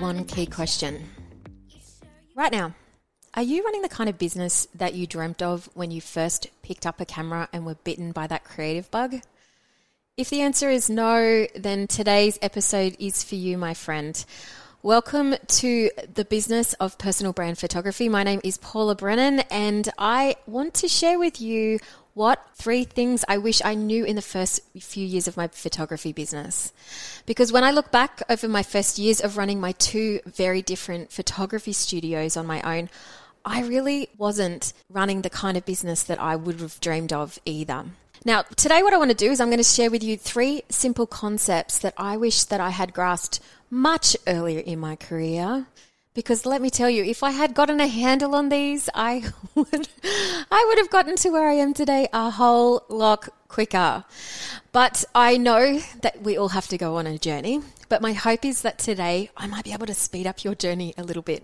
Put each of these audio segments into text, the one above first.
one key question. Right now, are you running the kind of business that you dreamt of when you first picked up a camera and were bitten by that creative bug? If the answer is no, then today's episode is for you, my friend. Welcome to the business of personal brand photography. My name is Paula Brennan, and I want to share with you what three things I wish I knew in the first few years of my photography business. Because when I look back over my first years of running my two very different photography studios on my own, I really wasn't running the kind of business that I would have dreamed of either. Now, today what I want to do is I'm going to share with you three simple concepts that I wish that I had grasped much earlier in my career. Because let me tell you, if I had gotten a handle on these, I would, I would have gotten to where I am today a whole lot quicker. But I know that we all have to go on a journey. But my hope is that today I might be able to speed up your journey a little bit.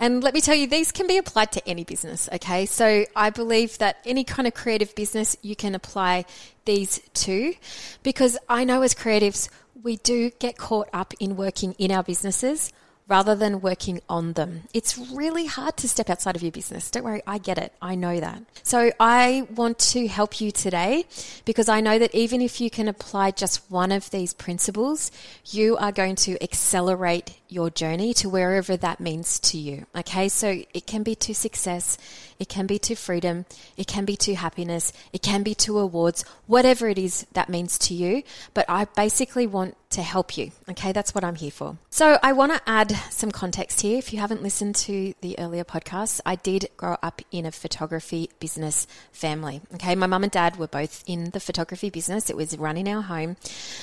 And let me tell you, these can be applied to any business, okay? So I believe that any kind of creative business, you can apply these to because I know as creatives, we do get caught up in working in our businesses rather than working on them. It's really hard to step outside of your business. Don't worry, I get it. I know that. So I want to help you today because I know that even if you can apply just one of these principles, you are going to accelerate your journey to wherever that means to you. Okay, so it can be to success, it can be to freedom, it can be to happiness, it can be to awards, whatever it is that means to you. But I basically want to help you. Okay, that's what I'm here for. So I want to add some context here. If you haven't listened to the earlier podcasts, I did grow up in a photography business family. Okay, my mum and dad were both in the photography business, it was running our home.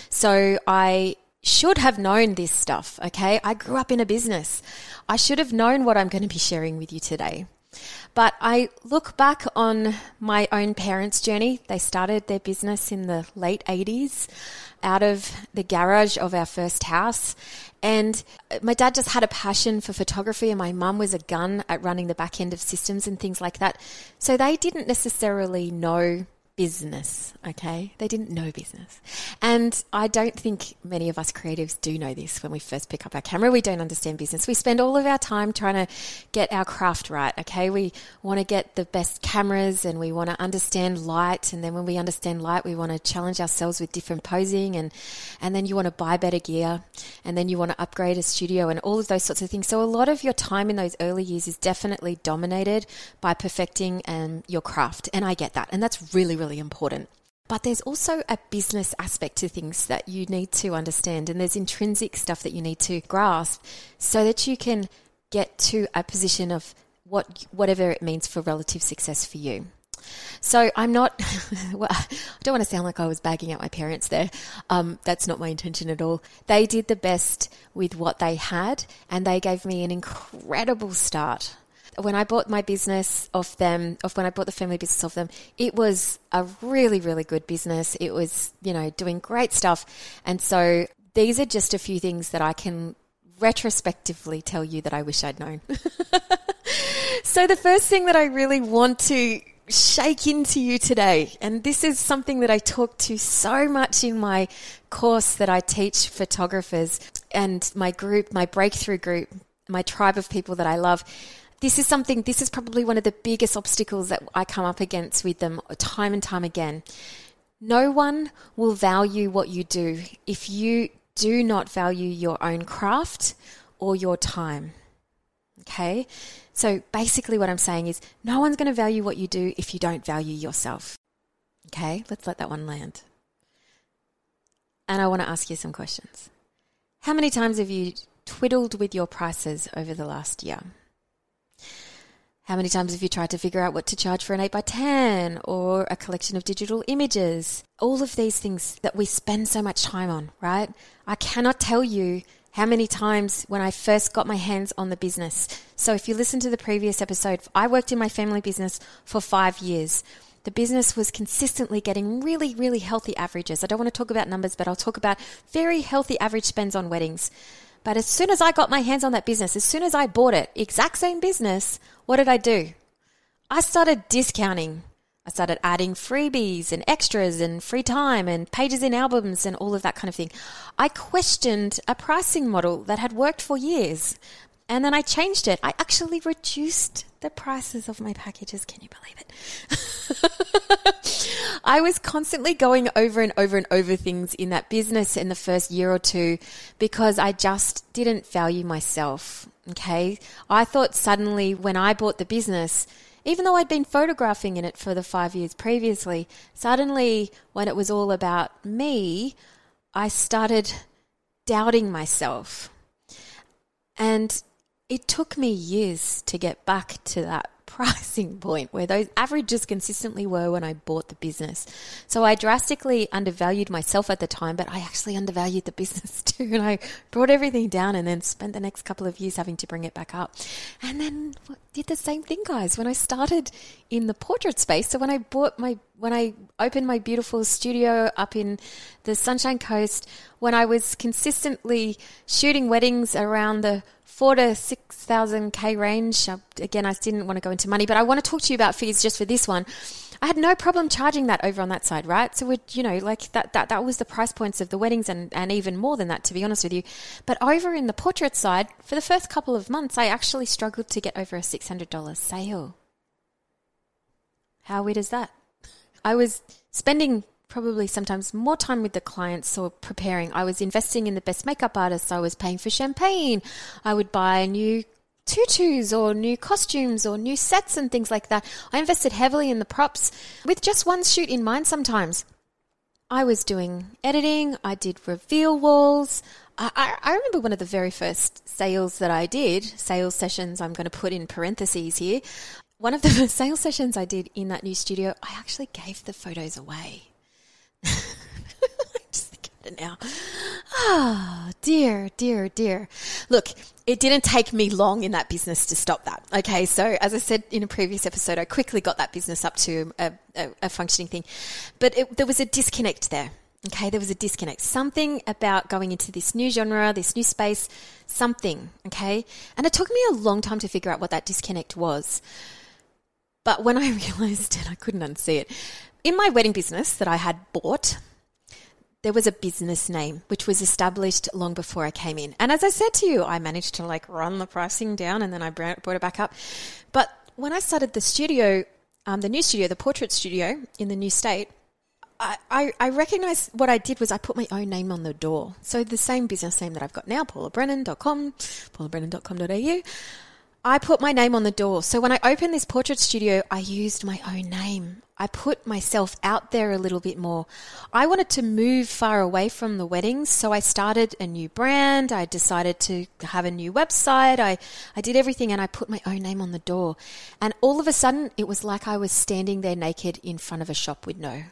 So I should have known this stuff, okay? I grew up in a business. I should have known what I'm going to be sharing with you today. But I look back on my own parents' journey. They started their business in the late 80s out of the garage of our first house. And uh, my dad just had a passion for photography, and my mum was a gun at running the back end of systems and things like that. So they didn't necessarily know business, okay? They didn't know business. And I don't think many of us creatives do know this when we first pick up our camera. We don't understand business. We spend all of our time trying to get our craft right, okay? We want to get the best cameras and we want to understand light. And then when we understand light, we want to challenge ourselves with different posing and, and then you want to buy better gear and then you want to upgrade a studio and all of those sorts of things. So a lot of your time in those early years is definitely dominated by perfecting um, your craft. And I get that. And that's really, really important. But there's also a business aspect to things that you need to understand, and there's intrinsic stuff that you need to grasp so that you can get to a position of what whatever it means for relative success for you. So I'm not, well, I don't want to sound like I was bagging out my parents there. Um, that's not my intention at all. They did the best with what they had, and they gave me an incredible start when I bought my business off them, of when I bought the family business off them, it was a really, really good business. It was, you know, doing great stuff. And so these are just a few things that I can retrospectively tell you that I wish I'd known. so the first thing that I really want to shake into you today, and this is something that I talk to so much in my course that I teach photographers and my group, my breakthrough group, my tribe of people that I love this is something, this is probably one of the biggest obstacles that I come up against with them time and time again. No one will value what you do if you do not value your own craft or your time. Okay? So basically, what I'm saying is no one's going to value what you do if you don't value yourself. Okay? Let's let that one land. And I want to ask you some questions. How many times have you twiddled with your prices over the last year? How many times have you tried to figure out what to charge for an 8x10 or a collection of digital images? All of these things that we spend so much time on, right? I cannot tell you how many times when I first got my hands on the business. So if you listen to the previous episode, I worked in my family business for five years. The business was consistently getting really, really healthy averages. I don't want to talk about numbers, but I'll talk about very healthy average spends on weddings. But as soon as I got my hands on that business, as soon as I bought it, exact same business, what did I do? I started discounting. I started adding freebies and extras and free time and pages in albums and all of that kind of thing. I questioned a pricing model that had worked for years. And then I changed it. I actually reduced the prices of my packages. Can you believe it? I was constantly going over and over and over things in that business in the first year or two because I just didn't value myself. Okay. I thought suddenly when I bought the business, even though I'd been photographing in it for the five years previously, suddenly when it was all about me, I started doubting myself. And it took me years to get back to that pricing point where those averages consistently were when I bought the business. So I drastically undervalued myself at the time, but I actually undervalued the business too. And I brought everything down and then spent the next couple of years having to bring it back up. And then did the same thing, guys, when I started in the portrait space. So when I bought my, when I opened my beautiful studio up in the Sunshine Coast, when I was consistently shooting weddings around the four to six thousand k range. Again, I didn't want to go into money, but I want to talk to you about fees just for this one. I had no problem charging that over on that side, right? So we you know, like that, that, that was the price points of the weddings and, and even more than that, to be honest with you. But over in the portrait side, for the first couple of months, I actually struggled to get over a $600 sale. How weird is that? I was spending probably sometimes more time with the clients or preparing. I was investing in the best makeup artists. I was paying for champagne. I would buy new tutus or new costumes or new sets and things like that. I invested heavily in the props with just one shoot in mind sometimes. I was doing editing, I did reveal walls. I, I, I, remember one of the very first sales that I did, sales sessions, I'm going to put in parentheses here. One of the sales sessions I did in that new studio, I actually gave the photos away. Just think of it now. Ah, oh, dear, dear, dear. Look, it didn't take me long in that business to stop that. Okay, so as I said in a previous episode, I quickly got that business up to a, a, a functioning thing, but it, there was a disconnect there. Okay, there was a disconnect. Something about going into this new genre, this new space, something. Okay, and it took me a long time to figure out what that disconnect was. But when I realized it, I couldn't unsee it in my wedding business that I had bought, there was a business name which was established long before I came in. And as I said to you, I managed to like run the pricing down and then I brought it back up. But when I started the studio, um, the new studio, the portrait studio in the new state, I, I, recognized what I did was I put my own name on the door. So the same business name that I've got now, paulabrennan.com, paulabrennan.com.au. I put my name on the door. So when I opened this portrait studio, I used my own name. I put myself out there a little bit more. I wanted to move far away from the weddings, so I started a new brand. I decided to have a new website. I, I did everything and I put my own name on the door. And all of a sudden, it was like I was standing there naked in front of a shop window.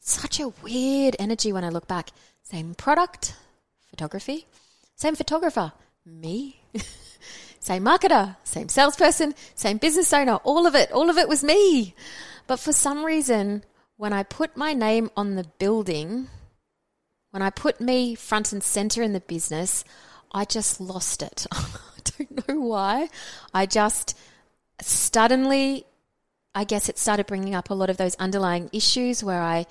Such a weird energy when I look back. Same product, photography, same photographer, me. Same marketer, same salesperson, same business owner, all of it, all of it was me. But for some reason, when I put my name on the building, when I put me front and center in the business, I just lost it. I don't know why. I just suddenly, I guess it started bringing up a lot of those underlying issues where I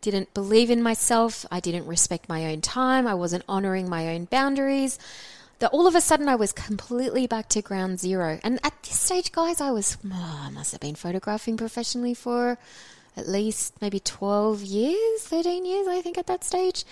didn't believe in myself. I didn't respect my own time. I wasn't honoring my own boundaries that all of a sudden I was completely back to ground zero. And at this stage, guys, I was, oh, I must have been photographing professionally for at least maybe 12 years, 13 years, I think, at that stage.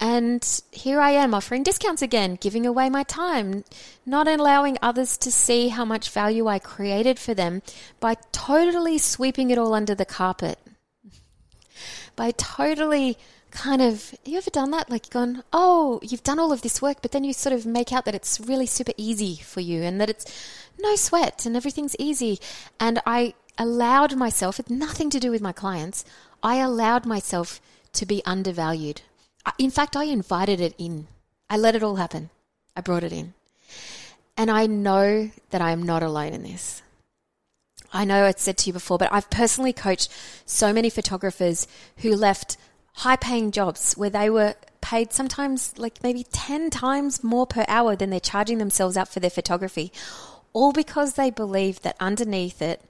And here I am offering discounts again, giving away my time, not allowing others to see how much value I created for them by totally sweeping it all under the carpet. By totally kind of you ever done that? Like gone oh you've done all of this work but then you sort of make out that it's really super easy for you and that it's no sweat and everything's easy. And i allowed myself it's nothing to do with my clients i allowed myself to be undervalued. In fact i invited it in. I let it all happen. I brought it in. And i know that i am not alone in this. I know I said to you before, but I've personally coached so many photographers who left high paying jobs where they were paid sometimes like maybe 10 times more per hour than they're charging themselves out for their photography, all because they believe that underneath it,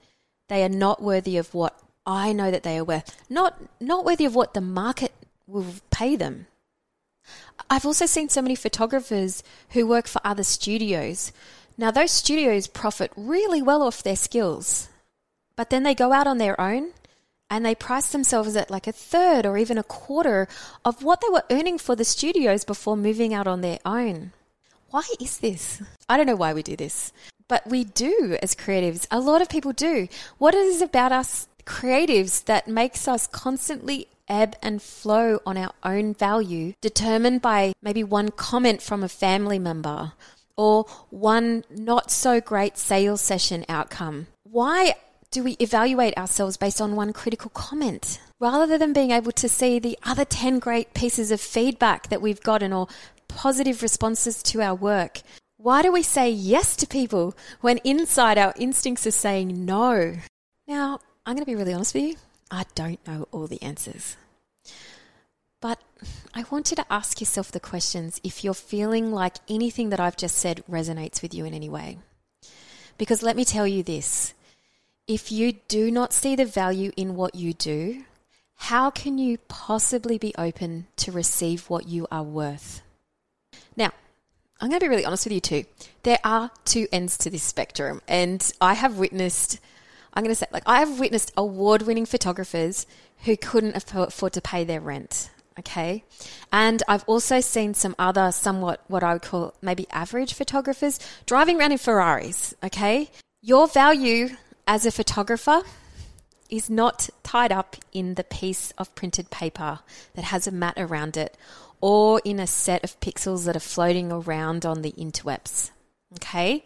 they are not worthy of what I know that they are worth, not, not worthy of what the market will pay them. I've also seen so many photographers who work for other studios. Now, those studios profit really well off their skills, but then they go out on their own and they priced themselves at like a third or even a quarter of what they were earning for the studios before moving out on their own. Why is this? I don't know why we do this, but we do as creatives. A lot of people do. What is it about us creatives that makes us constantly ebb and flow on our own value, determined by maybe one comment from a family member or one not so great sales session outcome? Why do we evaluate ourselves based on one critical comment rather than being able to see the other 10 great pieces of feedback that we've gotten or positive responses to our work? Why do we say yes to people when inside our instincts are saying no? Now, I'm going to be really honest with you. I don't know all the answers. But I want you to ask yourself the questions if you're feeling like anything that I've just said resonates with you in any way. Because let me tell you this if you do not see the value in what you do, how can you possibly be open to receive what you are worth? Now, I'm going to be really honest with you too. There are two ends to this spectrum, and I have witnessed, I'm going to say, like, I have witnessed award winning photographers who couldn't afford to pay their rent. Okay. And I've also seen some other somewhat what I would call maybe average photographers driving around in Ferraris. Okay. Your value as a photographer is not tied up in the piece of printed paper that has a mat around it or in a set of pixels that are floating around on the interwebs. Okay?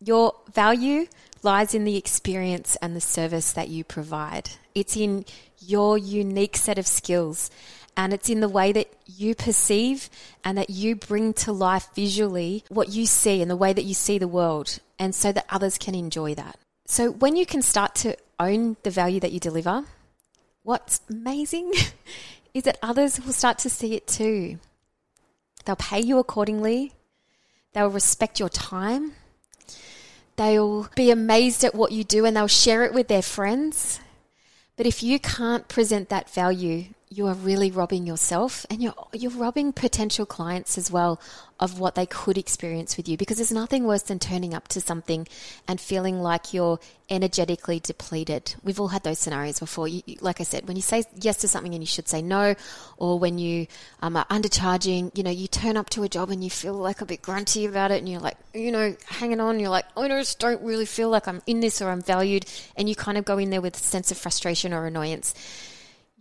Your value lies in the experience and the service that you provide. It's in your unique set of skills and it's in the way that you perceive and that you bring to life visually what you see and the way that you see the world and so that others can enjoy that. So when you can start to own the value that you deliver, what's amazing is that others will start to see it too. They'll pay you accordingly. They'll respect your time. They'll be amazed at what you do and they'll share it with their friends. But if you can't present that value, you are really robbing yourself and you're you're robbing potential clients as well of what they could experience with you because there's nothing worse than turning up to something and feeling like you're energetically depleted. We've all had those scenarios before. You, like I said, when you say yes to something and you should say no, or when you um, are undercharging, you know, you turn up to a job and you feel like a bit grunty about it and you're like, you know, hanging on, you're like, oh no, I just don't really feel like I'm in this or I'm valued. And you kind of go in there with a sense of frustration or annoyance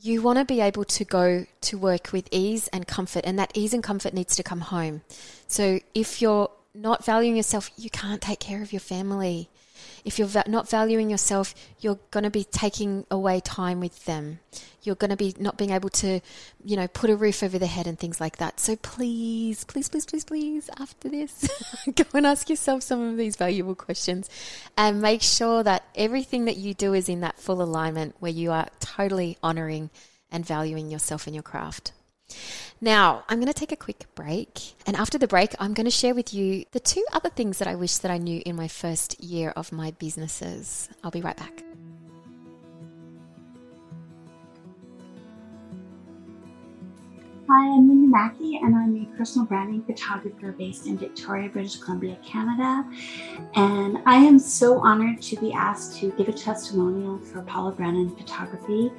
you want to be able to go to work with ease and comfort, and that ease and comfort needs to come home. So if you're not valuing yourself, you can't take care of your family. If you're not valuing yourself, you're going to be taking away time with them. You're going to be not being able to, you know, put a roof over their head and things like that. So please, please, please, please, please, after this, go and ask yourself some of these valuable questions and make sure that everything that you do is in that full alignment where you are totally honoring and valuing yourself and your craft. Now, I'm going to take a quick break. And after the break, I'm going to share with you the two other things that I wish that I knew in my first year of my businesses. I'll be right back. Hi, I'm Linda Mackey, and I'm a personal branding photographer based in Victoria, British Columbia, Canada. And I am so honored to be asked to give a testimonial for Paula Brennan Photography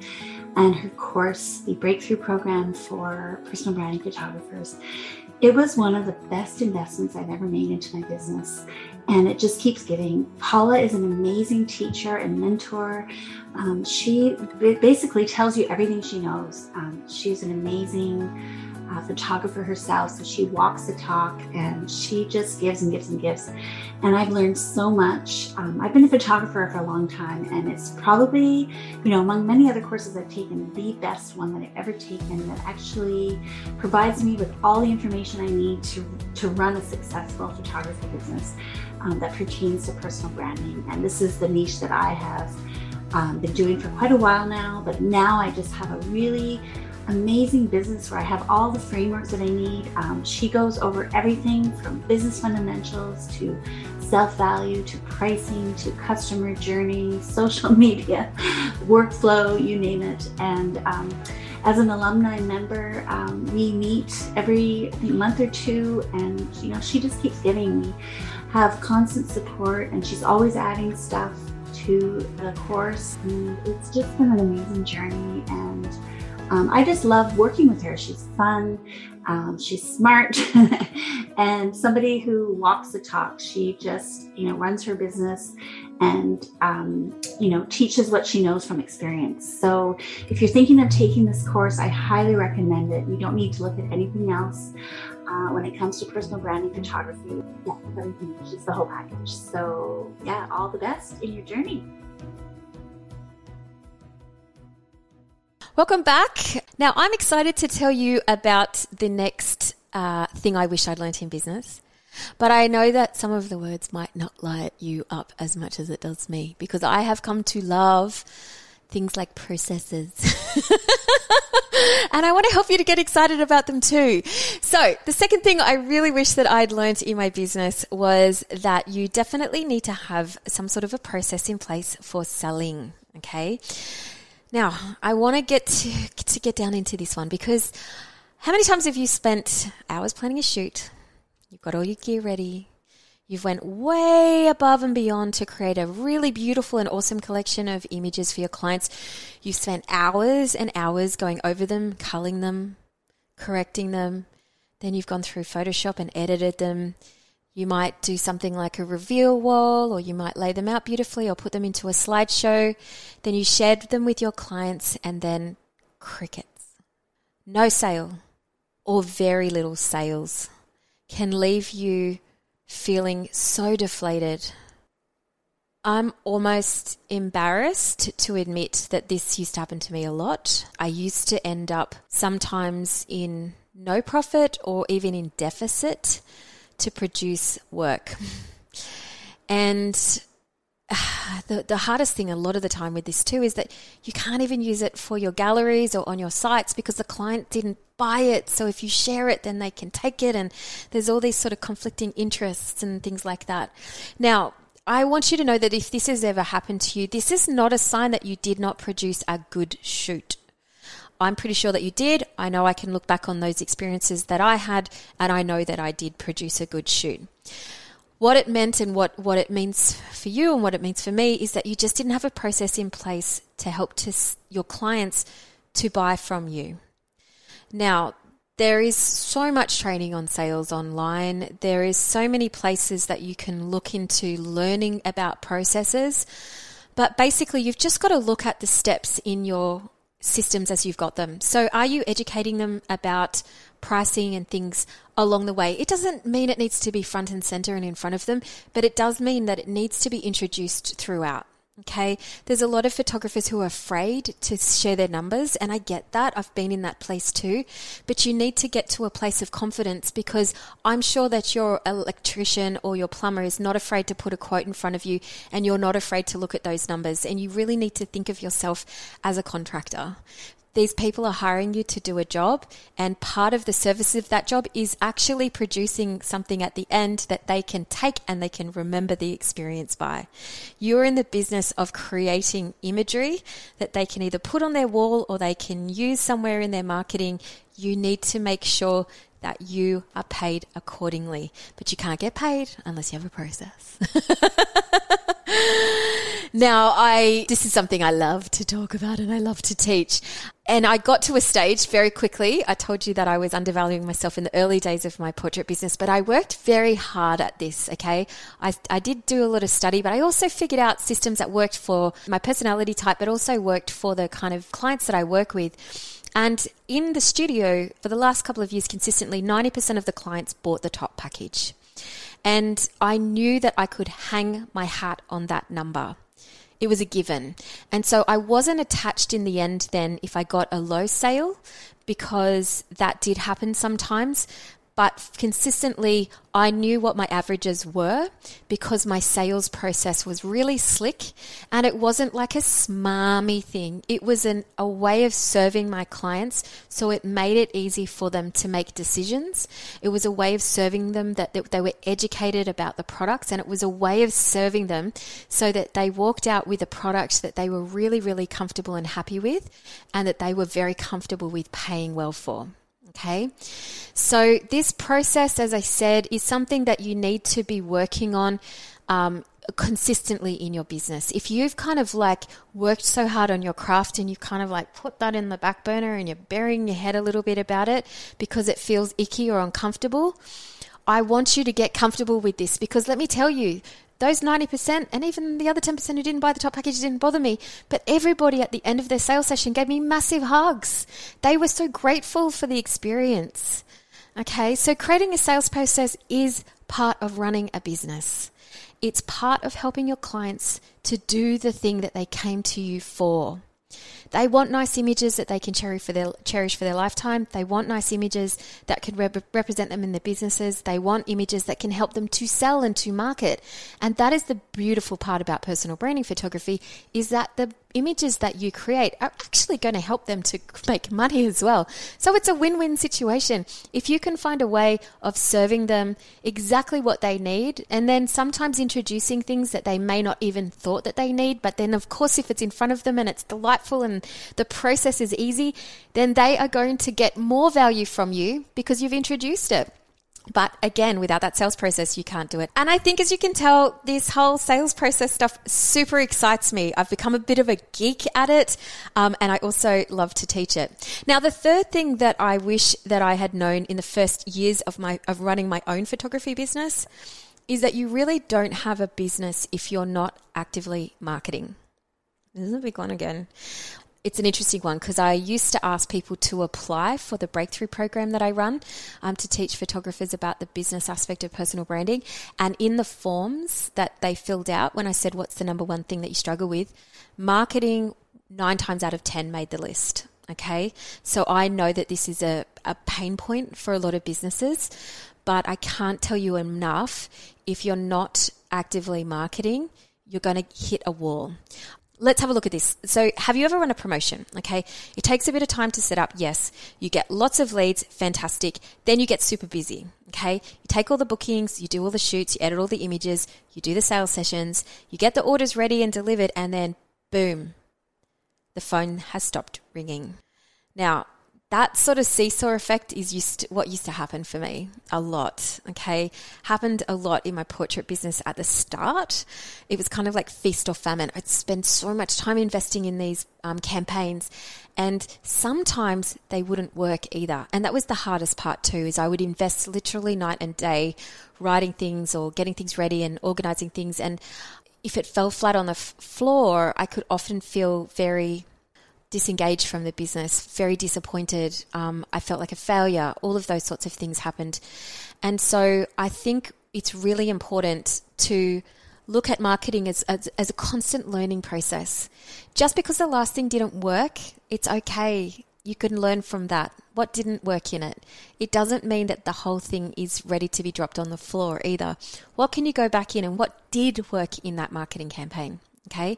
and her course, the Breakthrough Program for Personal Branding Photographers. It was one of the best investments I've ever made into my business, and it just keeps giving. Paula is an amazing teacher and mentor. Um, she basically tells you everything she knows. Um, she's an amazing photographer herself, so she walks the talk and she just gives and gives and gives. And I've learned so much. Um, I've been a photographer for a long time, and it's probably, you know, among many other courses I've taken, the best one that I've ever taken that actually provides me with all the information I need to, to run a successful photography business um, that pertains to personal branding. And this is the niche that I have um, been doing for quite a while now, but now I just have a really amazing business where I have all the frameworks that I need. Um, she goes over everything from business fundamentals to self value to pricing to customer journey, social media, workflow, you name it. And um, as an alumni member, um, we meet every month or two, and you know she just keeps giving me have constant support, and she's always adding stuff to the course. And it's just been an amazing journey, and um, I just love working with her. She's fun, um, she's smart, and somebody who walks the talk. She just, you know, runs her business and, um, you know, teaches what she knows from experience. So if you're thinking of taking this course, I highly recommend it. You don't need to look at anything else. Uh, when it comes to personal branding photography, yeah, everything, she's the whole package. So, yeah, all the best in your journey. Welcome back. Now, I'm excited to tell you about the next uh, thing I wish I'd learnt in business. But I know that some of the words might not light you up as much as it does me because I have come to love things like processes. and I want to help you to get excited about them too. So, the second thing I really wish that I'd learned in my business was that you definitely need to have some sort of a process in place for selling. Okay. Now, I want to get to, get down into this one because how many times have you spent hours planning a shoot? You've got all your gear ready. You've went way above and beyond to create a really beautiful and awesome collection of images for your clients. You've spent hours and hours going over them, culling them, correcting them. Then you've gone through Photoshop and edited them. You might do something like a reveal wall, or you might lay them out beautifully, or put them into a slideshow. Then you shared them with your clients, and then crickets. No sale, or very little sales, can leave you feeling so deflated. I'm almost embarrassed to admit that this used to happen to me a lot. I used to end up sometimes in no profit or even in deficit to produce work. And uh, the, the hardest thing a lot of the time with this too is that you can't even use it for your galleries or on your sites because the client didn't buy it. So if you share it, then they can take it. And there's all these sort of conflicting interests and things like that. Now, I want you to know that if this has ever happened to you, this is not a sign that you did not produce a good shoot. I'm pretty sure that you did. I know I can look back on those experiences that I had, and I know that I did produce a good shoot. What it meant and what, what it means for you and what it means for me is that you just didn't have a process in place to help to your clients to buy from you. Now, there is so much training on sales online. There is so many places that you can look into learning about processes. But basically, you've just got to look at the steps in your systems as you've got them. So, are you educating them about pricing and things along the way? It doesn't mean it needs to be front and center and in front of them, but it does mean that it needs to be introduced throughout. Okay, there's a lot of photographers who are afraid to share their numbers, and I get that. I've been in that place too. But you need to get to a place of confidence because I'm sure that your electrician or your plumber is not afraid to put a quote in front of you, and you're not afraid to look at those numbers. And you really need to think of yourself as a contractor these people are hiring you to do a job, and part of the service of that job is actually producing something at the end that they can take and they can remember the experience by. You're in the business of creating imagery that they can either put on their wall or they can use somewhere in their marketing. You need to make sure that you are paid accordingly, but you can't get paid unless you have a process. now, I this is something I love to talk about and I love to teach. And I got to a stage very quickly. I told you that I was undervaluing myself in the early days of my portrait business, but I worked very hard at this, okay? I, I did do a lot of study, but I also figured out systems that worked for my personality type, but also worked for the kind of clients that I work with. And in the studio, for the last couple of years, consistently, 90% of the clients bought the top package. And I knew that I could hang my hat on that number. It was a given. And so I wasn't attached in the end then if I got a low sale because that did happen sometimes. But consistently I knew what my averages were because my sales process was really slick and it wasn't like a smarmy thing. It was an, a way of serving my clients so it made it easy for them to make decisions. It was a way of serving them that, that they were educated about the products and it was a way of serving them so that they walked out with a product that they were really, really comfortable and happy with and that they were very comfortable with paying well for. Okay. So, this process, as I said, is something that you need to be working on um, consistently in your business. If you've kind of like worked so hard on your craft and you kind of like put that in the back burner and you're burying your head a little bit about it because it feels icky or uncomfortable, I want you to get comfortable with this because let me tell you, those 90% and even the other 10% who didn't buy the top package didn't bother me. But everybody at the end of their sales session gave me massive hugs. They were so grateful for the experience. Okay, so creating a sales process is part of running a business. It's part of helping your clients to do the thing that they came to you for. They want nice images that they can cherish for their cherish for their lifetime. They want nice images that can rep- represent them in their businesses. They want images that can help them to sell and to market. And that is the beautiful part about personal branding photography is that the images that you create are actually going to help them to make money as well. So it's a win win situation. If you can find a way of serving them exactly what they need, and then sometimes introducing things that they may not even thought that they need, but then, of course, if it's in front of them and it's delightful and the process is easy, then they are going to get more value from you because you've introduced it. But again, without that sales process, you can't do it. And I think, as you can tell, this whole sales process stuff super excites me. I've become a bit of a geek at it, um, and I also love to teach it. Now, the third thing that I wish that I had known in the first years of my of running my own photography business is that you really don't have a business if you're not actively marketing. This is a big one again it's an interesting one because I used to ask people to apply for the breakthrough program that I run um, to teach photographers about the business aspect of personal branding. And in the forms that they filled out, when I said, What's the number one thing that you struggle with? Marketing, nine times out of 10, made the list. Okay. So I know that this is a, a pain point for a lot of businesses, but I can't tell you enough if you're not actively marketing you're going to hit a wall let's have a look at this. So, have you ever run a promotion? Okay, it takes a bit of time to set up. Yes, you get lots of leads, fantastic. Then you get super busy. Okay, you take all the bookings, you do all the shoots, you edit all the images, you do the sales sessions, you get the orders ready and delivered, and then boom, the phone has stopped ringing. Now, that sort of seesaw effect is used to, what used to happen for me a lot. Okay, happened a lot in my portrait business at the start. It was kind of like feast or famine. I'd spend so much time investing in these um, campaigns, and sometimes they wouldn't work either. And that was the hardest part too. Is I would invest literally night and day writing things or getting things ready and organizing things, and if it fell flat on the f- floor, I could often feel very disengaged from the business, very disappointed. Um, I felt like a failure. All of those sorts of things happened. And so I think it's really important to look at marketing as, as, as, a constant learning process. Just because the last thing didn't work, it's okay. You can learn from that. What didn't work in it? It doesn't mean that the whole thing is ready to be dropped on the floor either. What can you go back in and what did work in that marketing campaign? Okay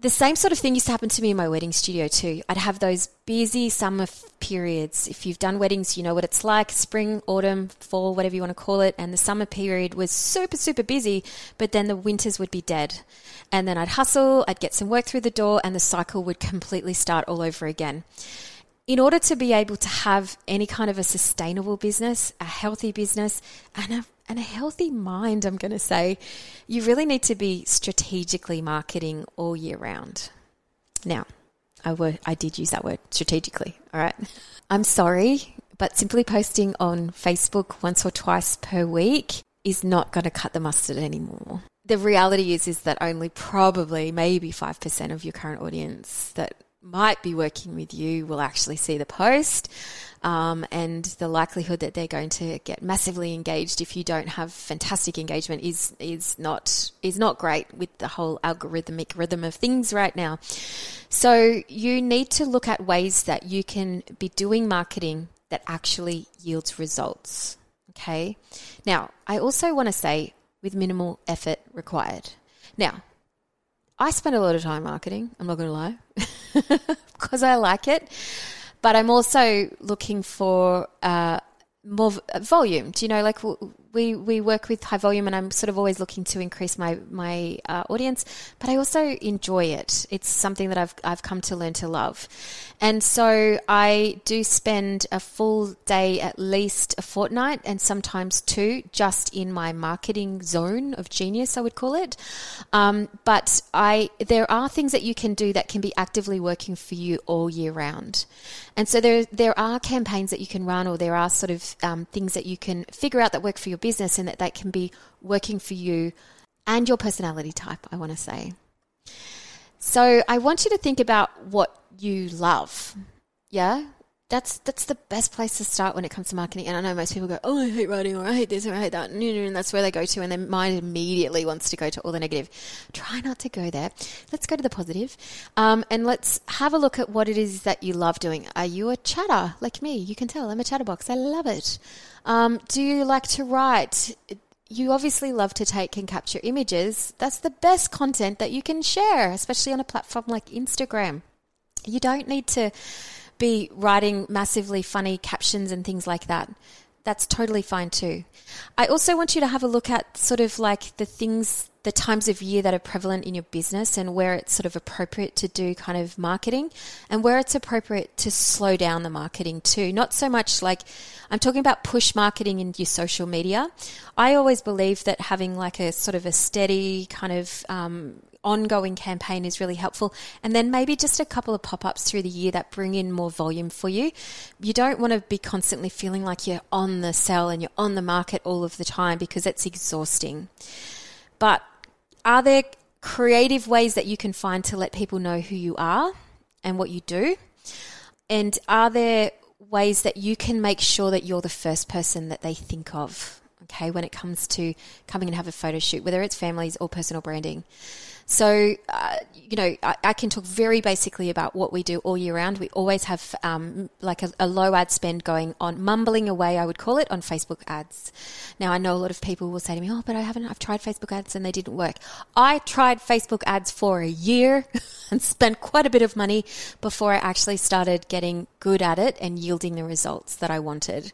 the same sort of thing used to happen to me in my wedding studio too. I'd have those busy summer f- periods. If you've done weddings, you know what it's like spring, autumn, fall, whatever you want to call it. And the summer period was super, super busy, but then the winters would be dead. And then I'd hustle, I'd get some work through the door, and the cycle would completely start all over again. In order to be able to have any kind of a sustainable business, a healthy business, and a and a healthy mind, I'm going to say, you really need to be strategically marketing all year round. Now, I, did use that word strategically, all right? I'm sorry, but simply posting on Facebook once or twice per week is not going to cut the mustard anymore. The reality is is that only probably maybe 5% of your current audience that might be working with you will actually see the post. Um, and the likelihood that they're going to get massively engaged if you don't have fantastic engagement is is not is not great with the whole algorithmic rhythm of things right now. So you need to look at ways that you can be doing marketing that actually yields results. Okay. Now, I also want to say with minimal effort required. Now, I spend a lot of time marketing, I'm not going to lie, because I like it. But I'm also looking for uh, more volume. Do you know, like we we work with high volume, and I'm sort of always looking to increase my my uh, audience. But I also enjoy it. It's something that I've I've come to learn to love, and so I do spend a full day, at least a fortnight, and sometimes two, just in my marketing zone of genius. I would call it. Um, but I there are things that you can do that can be actively working for you all year round, and so there there are campaigns that you can run, or there are sort of um, things that you can figure out that work for your business and that that can be working for you and your personality type, I want to say. So I want you to think about what you love. Yeah? That's that's the best place to start when it comes to marketing. And I know most people go, "Oh, I hate writing," or "I hate this," or "I hate that," and that's where they go to, and their mind immediately wants to go to all the negative. Try not to go there. Let's go to the positive, um, and let's have a look at what it is that you love doing. Are you a chatter like me? You can tell I'm a chatterbox. I love it. Um, do you like to write? You obviously love to take and capture images. That's the best content that you can share, especially on a platform like Instagram. You don't need to be writing massively funny captions and things like that. That's totally fine too. I also want you to have a look at sort of like the things, the times of year that are prevalent in your business and where it's sort of appropriate to do kind of marketing and where it's appropriate to slow down the marketing too. Not so much like I'm talking about push marketing in your social media. I always believe that having like a sort of a steady kind of um, ongoing campaign is really helpful. And then maybe just a couple of pop ups through the year that bring in more volume for you. You don't want to be constantly feeling like you're on the sell and you're on the market all of the time because it's exhausting. But are there creative ways that you can find to let people know who you are and what you do? And are there ways that you can make sure that you're the first person that they think of? Okay, when it comes to coming and have a photo shoot, whether it's families or personal branding. So, uh, you know, I, I, can talk very basically about what we do all year round. We always have um, like a, a, low ad spend going on, mumbling away, I would call it, on Facebook ads. Now, I know a lot of people will say to me, oh, but I haven't, I've tried Facebook ads and they didn't work. I tried Facebook ads for a year and spent quite a bit of money before I actually started getting good at it and yielding the results that I wanted.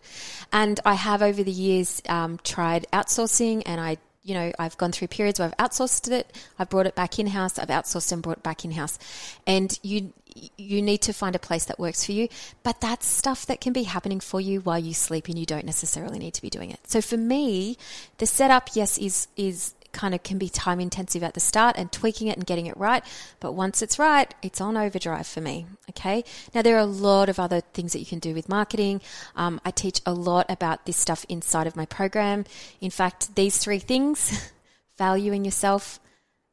And I have over the years um, tried outsourcing and I you know, I've gone through periods where I've outsourced it, I've brought it back in house, I've outsourced and brought it back in house. And you you need to find a place that works for you, but that's stuff that can be happening for you while you sleep and you don't necessarily need to be doing it. So for me, the setup yes is is kind of can be time intensive at the start and tweaking it and getting it right. But once it's right, it's on overdrive for me. Okay. Now, there are a lot of other things that you can do with marketing. Um, I teach a lot about this stuff inside of my program. In fact, these three things valuing yourself,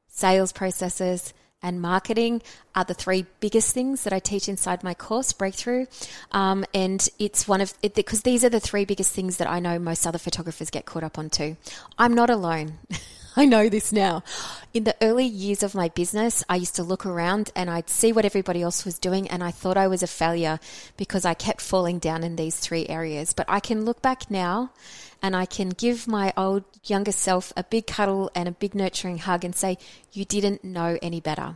sales processes, and marketing are the three biggest things that I teach inside my course, Breakthrough. Um, and it's one of because these are the three biggest things that I know most other photographers get caught up on too. I'm not alone. I know this now. In the early years of my business, I used to look around and I'd see what everybody else was doing, and I thought I was a failure because I kept falling down in these three areas. But I can look back now and I can give my old younger self a big cuddle and a big nurturing hug and say, You didn't know any better.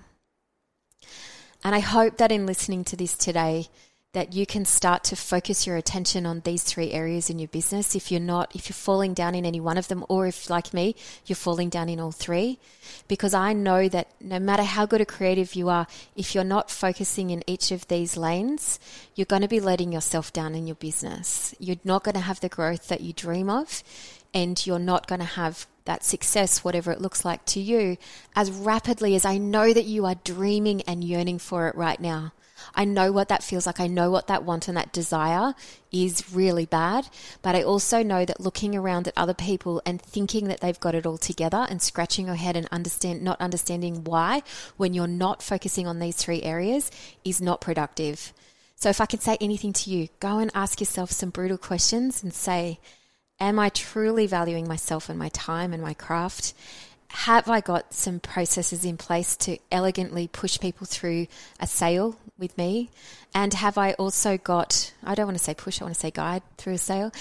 And I hope that in listening to this today, that you can start to focus your attention on these three areas in your business. If you're not if you're falling down in any one of them or if like me you're falling down in all three. Because I know that no matter how good a creative you are if you're not focusing in each of these lanes you're going to be letting yourself down in your business. You're not going to have the growth that you dream of and you're not going to have that success, whatever it looks like to you, as rapidly as I know that you are dreaming and yearning for it right now. I know what that feels like. I know what that want and that desire is really bad. But I also know that looking around at other people and thinking that they've got it all together and scratching your head and understand not understanding why when you're not focusing on these three areas is not productive. So if I can say anything to you, go and ask yourself some brutal questions and say, Am I truly valuing myself and my time and my craft? Have I got some processes in place to elegantly push people through a sale with me? And have I also got, I don't want to say push, I want to say guide through a sale.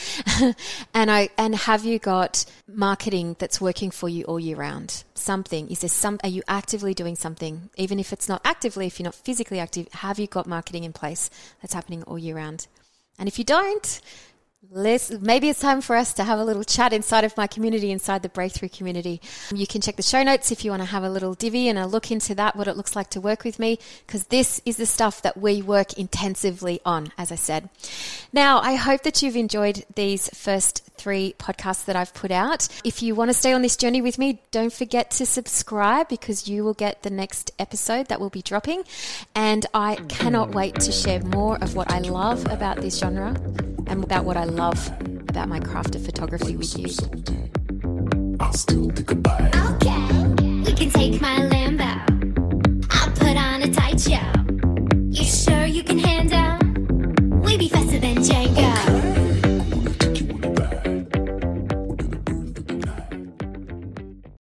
and I, and have you got marketing that's working for you all year round? Something, is there some, are you actively doing something? Even if it's not actively, if you're not physically active, have you got marketing in place that's happening all year round? And if you don't, Let's, maybe it's time for us to have a little chat inside of my community, inside the Breakthrough community. You can check the show notes if you want to have a little divvy and a look into that, what it looks like to work with me, because this is the stuff that we work intensively on, as I said. Now, I hope that you've enjoyed these first three podcasts that I've put out. If you want to stay on this journey with me, don't forget to subscribe because you will get the next episode that will be dropping. And I cannot wait to share more of what I love about this genre and about what I love love about my craft of photography with you. I'll still pick a. Okay, you can take my Lambo. I'll put on a tight show. You sure you can handle